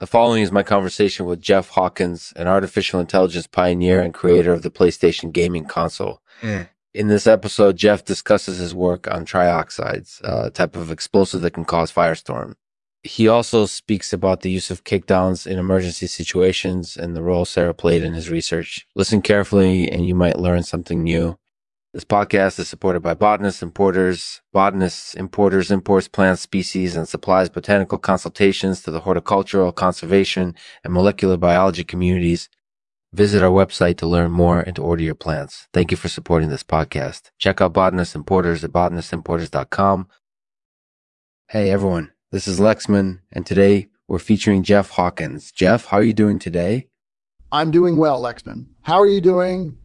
The following is my conversation with Jeff Hawkins, an artificial intelligence pioneer and creator of the PlayStation gaming console. Mm. In this episode, Jeff discusses his work on trioxides, a type of explosive that can cause firestorm. He also speaks about the use of kickdowns in emergency situations and the role Sarah played in his research. Listen carefully and you might learn something new. This podcast is supported by botanists, importers. Botanists, importers, imports plants, species, and supplies botanical consultations to the horticultural, conservation, and molecular biology communities. Visit our website to learn more and to order your plants. Thank you for supporting this podcast. Check out Botanist Importers at botanistimporters.com. Hey everyone, this is Lexman, and today we're featuring Jeff Hawkins. Jeff, how are you doing today? I'm doing well, Lexman. How are you doing?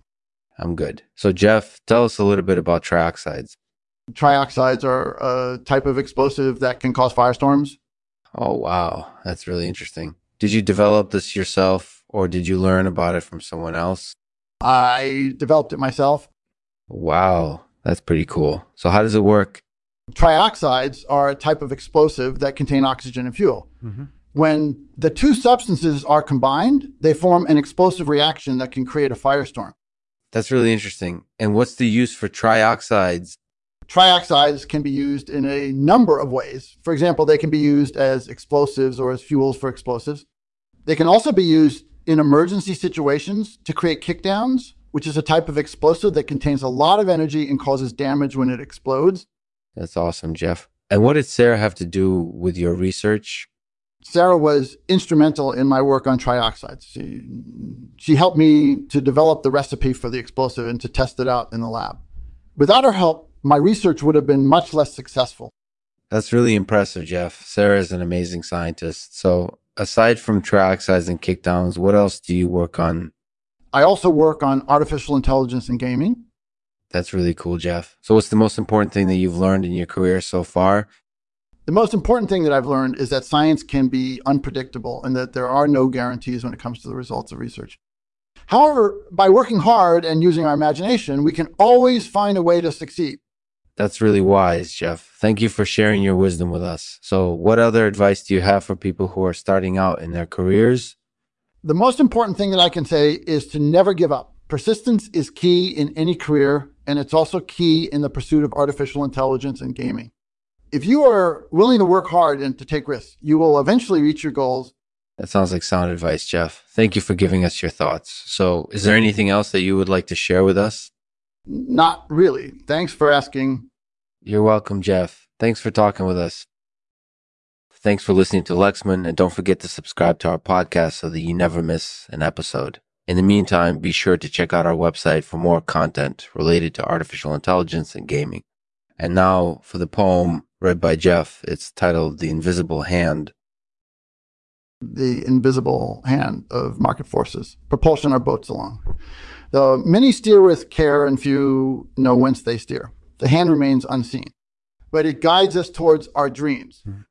I'm good. So, Jeff, tell us a little bit about trioxides. Trioxides are a type of explosive that can cause firestorms. Oh, wow. That's really interesting. Did you develop this yourself or did you learn about it from someone else? I developed it myself. Wow. That's pretty cool. So, how does it work? Trioxides are a type of explosive that contain oxygen and fuel. Mm-hmm. When the two substances are combined, they form an explosive reaction that can create a firestorm. That's really interesting. And what's the use for trioxides? Trioxides can be used in a number of ways. For example, they can be used as explosives or as fuels for explosives. They can also be used in emergency situations to create kickdowns, which is a type of explosive that contains a lot of energy and causes damage when it explodes. That's awesome, Jeff. And what did Sarah have to do with your research? Sarah was instrumental in my work on trioxides. She, she helped me to develop the recipe for the explosive and to test it out in the lab. Without her help, my research would have been much less successful. That's really impressive, Jeff. Sarah is an amazing scientist. So, aside from trioxides and kickdowns, what else do you work on? I also work on artificial intelligence and gaming. That's really cool, Jeff. So, what's the most important thing that you've learned in your career so far? The most important thing that I've learned is that science can be unpredictable and that there are no guarantees when it comes to the results of research. However, by working hard and using our imagination, we can always find a way to succeed. That's really wise, Jeff. Thank you for sharing your wisdom with us. So, what other advice do you have for people who are starting out in their careers? The most important thing that I can say is to never give up. Persistence is key in any career, and it's also key in the pursuit of artificial intelligence and gaming. If you are willing to work hard and to take risks, you will eventually reach your goals. That sounds like sound advice, Jeff. Thank you for giving us your thoughts. So, is there anything else that you would like to share with us? Not really. Thanks for asking. You're welcome, Jeff. Thanks for talking with us. Thanks for listening to Lexman, and don't forget to subscribe to our podcast so that you never miss an episode. In the meantime, be sure to check out our website for more content related to artificial intelligence and gaming. And now for the poem read by Jeff. It's titled The Invisible Hand. The invisible hand of market forces propulsion our boats along. The many steer with care and few know whence they steer. The hand remains unseen, but it guides us towards our dreams. Hmm.